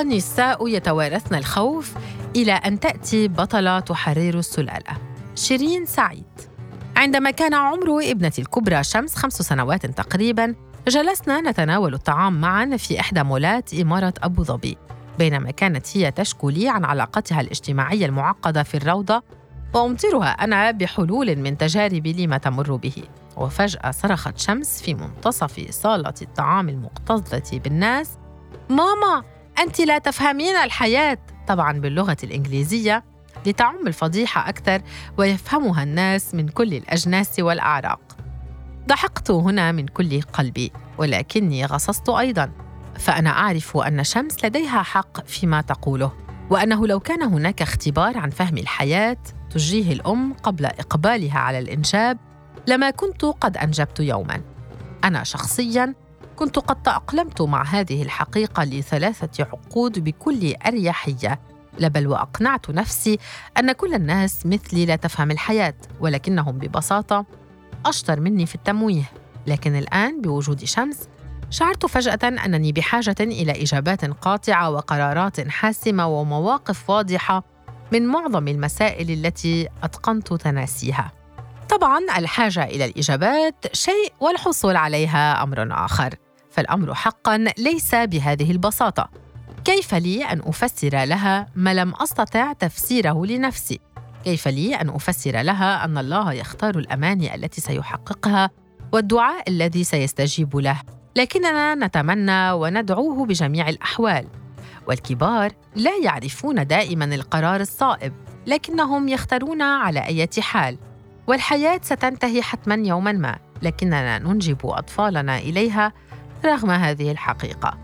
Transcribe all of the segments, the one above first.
النساء يتوارثن الخوف إلى أن تأتي بطلة تحرر السلالة. شيرين سعيد. عندما كان عمر ابنتي الكبرى شمس خمس سنوات تقريبا جلسنا نتناول الطعام معا في إحدى مولات إمارة أبو ظبي. بينما كانت هي تشكو لي عن علاقتها الاجتماعية المعقدة في الروضة وأمطرها أنا بحلول من تجاربي لما تمر به. وفجأة صرخت شمس في منتصف صالة الطعام المكتظة بالناس ماما أنت لا تفهمين الحياة. طبعا باللغة الإنجليزية لتعم الفضيحة أكثر ويفهمها الناس من كل الأجناس والأعراق. ضحكت هنا من كل قلبي ولكني غصصت أيضا. فأنا أعرف أن شمس لديها حق فيما تقوله وأنه لو كان هناك اختبار عن فهم الحياة تجريه الأم قبل إقبالها على الإنجاب لما كنت قد أنجبت يوما. أنا شخصيا كنت قد تأقلمت مع هذه الحقيقة لثلاثة عقود بكل أريحية. بل وأقنعت نفسي أن كل الناس مثلي لا تفهم الحياة ولكنهم ببساطة أشطر مني في التمويه. لكن الآن بوجود شمس شعرت فجأة أنني بحاجة إلى إجابات قاطعة وقرارات حاسمة ومواقف واضحة من معظم المسائل التي أتقنت تناسيها. طبعا الحاجة إلى الإجابات شيء والحصول عليها أمر آخر، فالأمر حقا ليس بهذه البساطة. كيف لي أن أفسر لها ما لم أستطع تفسيره لنفسي؟ كيف لي أن أفسر لها أن الله يختار الأماني التي سيحققها والدعاء الذي سيستجيب له؟ لكننا نتمنى وندعوه بجميع الأحوال والكبار لا يعرفون دائما القرار الصائب لكنهم يختارون على أي حال والحياة ستنتهي حتما يوما ما لكننا ننجب أطفالنا إليها رغم هذه الحقيقة.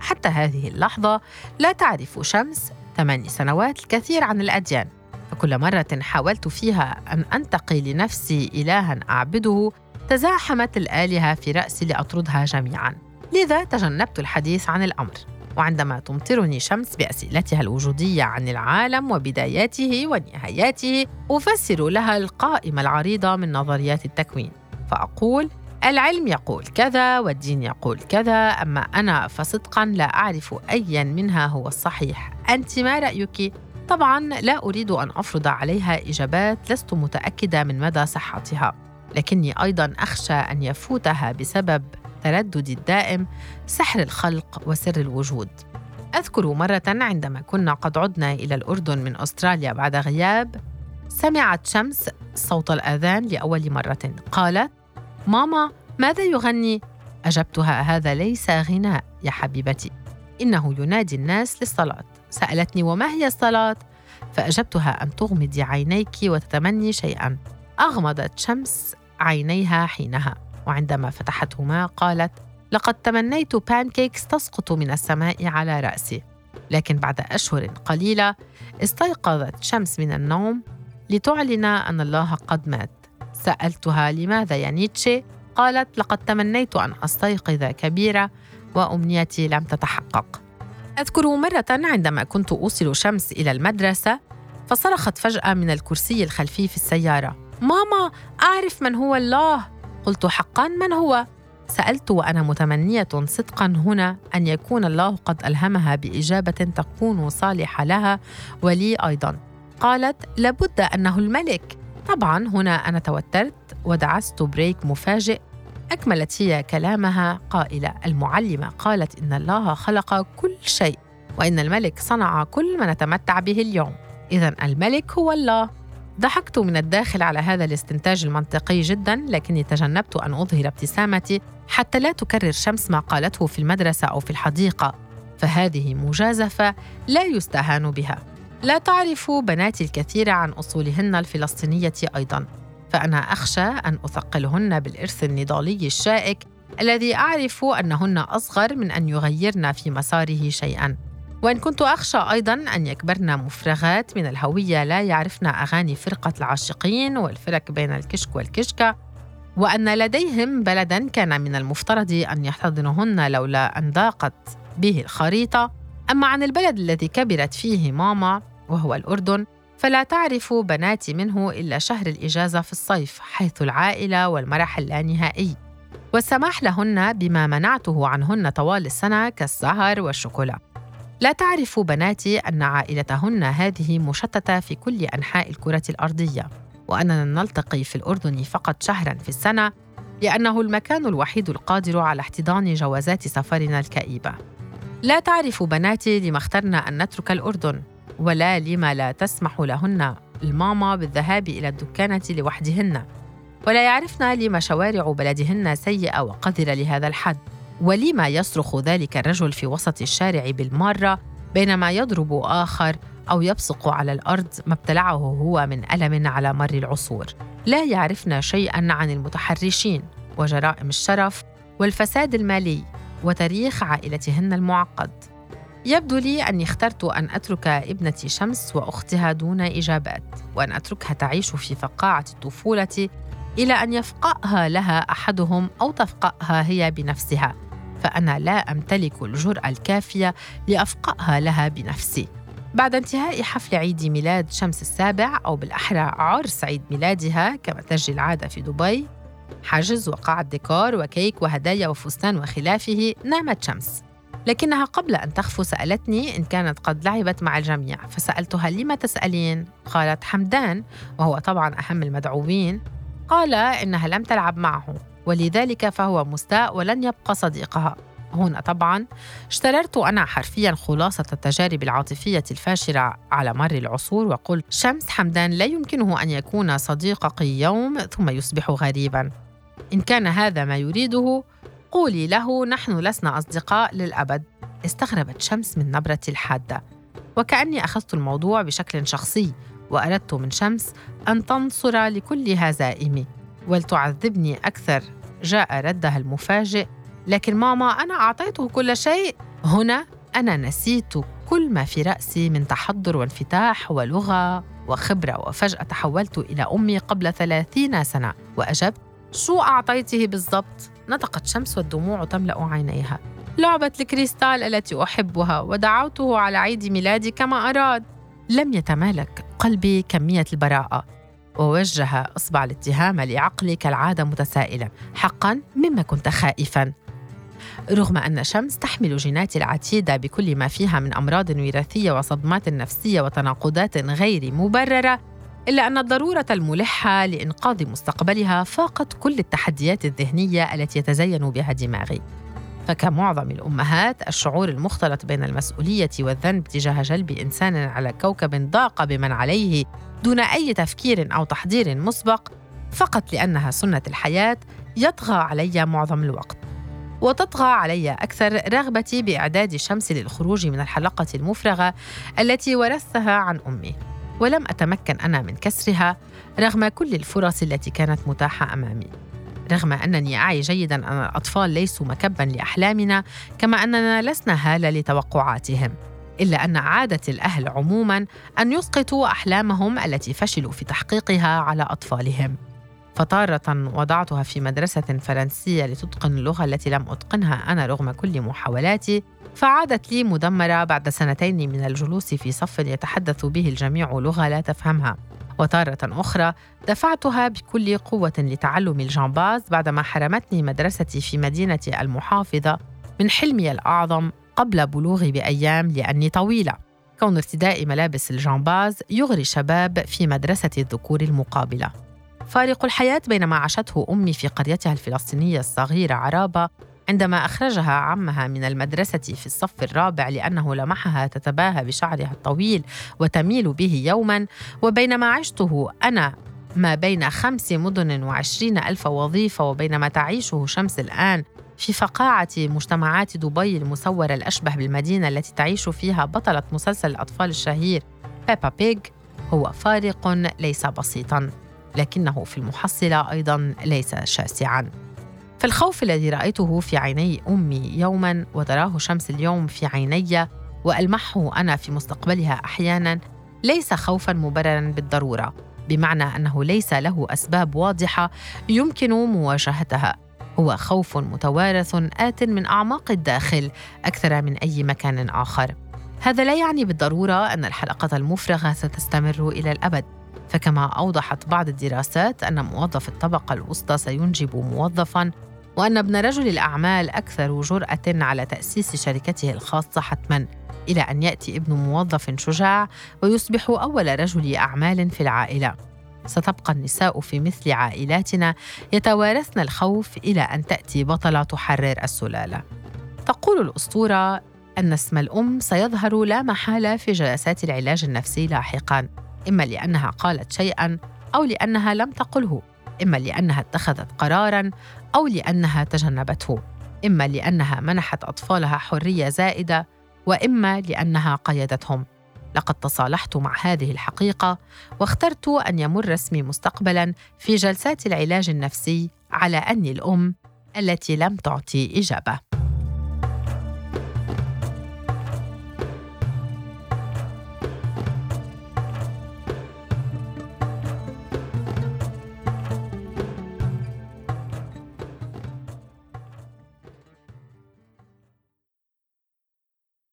حتى هذه اللحظة لا تعرف شمس ثماني سنوات الكثير عن الأديان فكل مرة حاولت فيها أن أنتقي لنفسي إلها أعبده تزاحمت الآلهة في رأسي لأطردها جميعا. لذا تجنبت الحديث عن الأمر وعندما تمطرني شمس بأسئلتها الوجودية عن العالم وبداياته ونهاياته أفسر لها القائمة العريضة من نظريات التكوين فأقول العلم يقول كذا والدين يقول كذا أما أنا فصدقا لا أعرف أيا منها هو الصحيح. أنت ما رأيك؟ طبعا لا أريد أن أفرض عليها إجابات لست متأكدة من مدى صحتها لكني أيضا أخشى أن يفوتها بسبب التردد الدائم سحر الخلق وسر الوجود. أذكر مرة عندما كنا قد عدنا إلى الأردن من أستراليا بعد غياب سمعت شمس صوت الأذان لأول مرة. قالت ماما ماذا يغني؟ أجبتها هذا ليس غناء يا حبيبتي. إنه ينادي الناس للصلاة. سألتني وما هي الصلاة؟ فأجبتها أن تغمضي عينيك وتتمني شيئا. أغمضت شمس عينيها حينها وعندما فتحتهما قالت لقد تمنيت بانكيكس تسقط من السماء على رأسي. لكن بعد أشهر قليلة استيقظت شمس من النوم لتعلن أن الله قد مات. سألتها لماذا يا نيتشه؟ قالت لقد تمنيت أن أستيقظ كبيرة وأمنيتي لم تتحقق. أذكر مرة عندما كنت أوصل شمس إلى المدرسة فصرخت فجأة من الكرسي الخلفي في السيارة ماما أعرف من هو الله. قلت حقا من هو؟ سألت وأنا متمنية صدقا هنا أن يكون الله قد ألهمها بإجابة تكون صالحة لها ولي أيضا. قالت لابد أنه الملك. طبعا هنا أنا توترت ودعست بريك مفاجئ. أكملت هي كلامها قائلة المعلمة قالت إن الله خلق كل شيء وإن الملك صنع كل ما نتمتع به اليوم. اذا الملك هو الله. ضحكت من الداخل على هذا الاستنتاج المنطقي جدا لكني تجنبت أن أظهر ابتسامتي حتى لا تكرر شمس ما قالته في المدرسة أو في الحديقة. فهذه مجازفه لا يستهان بها. لا تعرف بناتي الكثير عن أصولهن الفلسطينية أيضا فأنا أخشى أن أثقلهن بالإرث النضالي الشائك الذي أعرف أنهن أصغر من أن يغيرن في مساره شيئا. وإن كنت أخشى أيضا أن يكبرن مفرغات من الهوية لا يعرفن أغاني فرقة العاشقين والفرق بين الكشك والكشكة وأن لديهم بلدا كان من المفترض أن يحتضنهن لولا أن ضاقت به الخريطة. أما عن البلد الذي كبرت فيه ماما وهو الأردن فلا تعرف بناتي منه إلا شهر الإجازة في الصيف حيث العائلة والمرح اللانهائي والسماح لهن بما منعته عنهن طوال السنة كالسهر والشوكولا. لا تعرف بناتي أن عائلتهن هذه مشتتة في كل أنحاء الكرة الأرضية. وأننا نلتقي في الأردن فقط شهرا في السنة لأنه المكان الوحيد القادر على احتضان جوازات سفرنا الكئيبة. لا تعرف بناتي لما اخترنا أن نترك الأردن ولا لما لا تسمح لهن الماما بالذهاب إلى الدكانة لوحدهن. ولا يعرفن لما شوارع بلدهن سيئة وقذرة لهذا الحد. ولما يصرخ ذلك الرجل في وسط الشارع بالمارة بينما يضرب آخر أو يبصق على الأرض ما ابتلعه هو من ألم على مر العصور. لا يعرفن شيئا عن المتحرشين وجرائم الشرف والفساد المالي. وتاريخ عائلتهن المعقد. يبدو لي أني اخترت أن أترك ابنتي شمس وأختها دون إجابات وأن أتركها تعيش في فقاعة الطفولة إلى أن يفقأها لها أحدهم أو تفقأها هي بنفسها فأنا لا أمتلك الجرأة الكافية لأفقأها لها بنفسي. بعد انتهاء حفل عيد ميلاد شمس السابع أو بالأحرى عرس عيد ميلادها كما تجري العادة في دبي حجز وقاعة ديكور وكيك وهدايا وفستان وخلافه نامت شمس لكنها قبل أن تخفو سألتني إن كانت قد لعبت مع الجميع فسألتها لما تسألين؟ قالت حمدان وهو طبعا أهم المدعوين قال إنها لم تلعب معه ولذلك فهو مستاء ولن يبقى صديقها هنا. طبعا اشتررت أنا حرفيا خلاصة التجارب العاطفية الفاشلة على مر العصور وقلت شمس حمدان لا يمكنه أن يكون صديقك يوم ثم يصبح غريبا. إن كان هذا ما يريده قولي له نحن لسنا أصدقاء للأبد. استغربت شمس من نبرتي الحادة. وكأني أخذت الموضوع بشكل شخصي وأردت من شمس أن تنصر لكل هزائمي ولتعذبني أكثر جاء ردها المفاجئ لكن ماما أنا أعطيته كل شيء. هنا أنا نسيت كل ما في رأسي من تحضر وانفتاح ولغة وخبرة وفجأة تحولت إلى أمي قبل ثلاثين سنة وأجبت شو أعطيته بالضبط؟ نطقت شمس والدموع تملأ عينيها. لعبة الكريستال التي أحبها ودعوته على عيد ميلادي كما أراد. لم يتمالك قلبي كمية البراءة. ووجه إصبع الاتهام لعقلي كالعادة متسائلا حقا مما كنت خائفا. رغم أن شمس تحمل جينات العتيدة بكل ما فيها من أمراض وراثية وصدمات نفسية وتناقضات غير مبررة إلا أن الضرورة الملحة لإنقاذ مستقبلها فاقت كل التحديات الذهنية التي يتزين بها دماغي. فكمعظم الأمهات الشعور المختلط بين المسؤولية والذنب تجاه جلب إنسان على كوكب ضاق بمن عليه دون أي تفكير أو تحضير مسبق فقط لأنها سنة الحياة يطغى علي معظم الوقت. وتطغى علي أكثر رغبتي بإعداد شمس للخروج من الحلقة المفرغة التي ورثتها عن أمي. ولم أتمكن أنا من كسرها رغم كل الفرص التي كانت متاحة أمامي. رغم أنني أعي جيدا أن الأطفال ليسوا مكبا لأحلامنا كما أننا لسنا هالة لتوقعاتهم. إلا أن عادة الأهل عموما أن يسقطوا أحلامهم التي فشلوا في تحقيقها على أطفالهم. فتارة وضعتها في مدرسة فرنسية لتتقن اللغة التي لم أتقنها أنا رغم كل محاولاتي فعادت لي مدمرة بعد سنتين من الجلوس في صف يتحدث به الجميع لغة لا تفهمها. وتارة أخرى دفعتها بكل قوة لتعلم الجمباز بعدما حرمتني مدرستي في مدينة المحافظة من حلمي الأعظم قبل بلوغي بأيام لأني طويلة. كون ارتداء ملابس الجمباز يغري الشباب في مدرسة الذكور المقابلة. فارق الحياة بين ما عاشته أمي في قريتها الفلسطينية الصغيرة عرابة عندما أخرجها عمها من المدرسة في الصف الرابع لأنه لمحها تتباهى بشعرها الطويل وتميل به يوما وبينما عشته أنا ما بين خمس مدن وعشرين ألف وظيفة وبينما تعيشه شمس الآن في فقاعة مجتمعات دبي المسورة الأشبه بالمدينة التي تعيش فيها بطلة مسلسل الأطفال الشهير بيبا بيج هو فارق ليس بسيطاً. لكنه في المحصلة أيضا ليس شاسعا. فالخوف الذي رأيته في عيني أمي يوما وتراه شمس اليوم في عيني وألمحه أنا في مستقبلها أحيانا ليس خوفا مبررا بالضرورة بمعنى أنه ليس له أسباب واضحة يمكن مواجهتها. هو خوف متوارث آت من أعماق الداخل أكثر من أي مكان آخر. هذا لا يعني بالضرورة أن الحلقة المفرغة ستستمر إلى الأبد. فكما أوضحت بعض الدراسات أن موظف الطبقة الوسطى سينجب موظفاً وأن ابن رجل الأعمال أكثر جرأة على تأسيس شركته الخاصة حتماً إلى أن يأتي ابن موظف شجاع ويصبح أول رجل أعمال في العائلة. ستبقى النساء في مثل عائلاتنا يتوارثن الخوف إلى أن تأتي بطلة تحرر السلالة. تقول الأسطورة أن اسم الأم سيظهر لا محالة في جلسات العلاج النفسي لاحقاً. إما لأنها قالت شيئاً أو لأنها لم تقله إما لأنها اتخذت قراراً أو لأنها تجنبته إما لأنها منحت أطفالها حرية زائدة وإما لأنها قيدتهم. لقد تصالحت مع هذه الحقيقة واخترت أن يمر اسمي مستقبلاً في جلسات العلاج النفسي على أني الأم التي لم تعطي إجابة.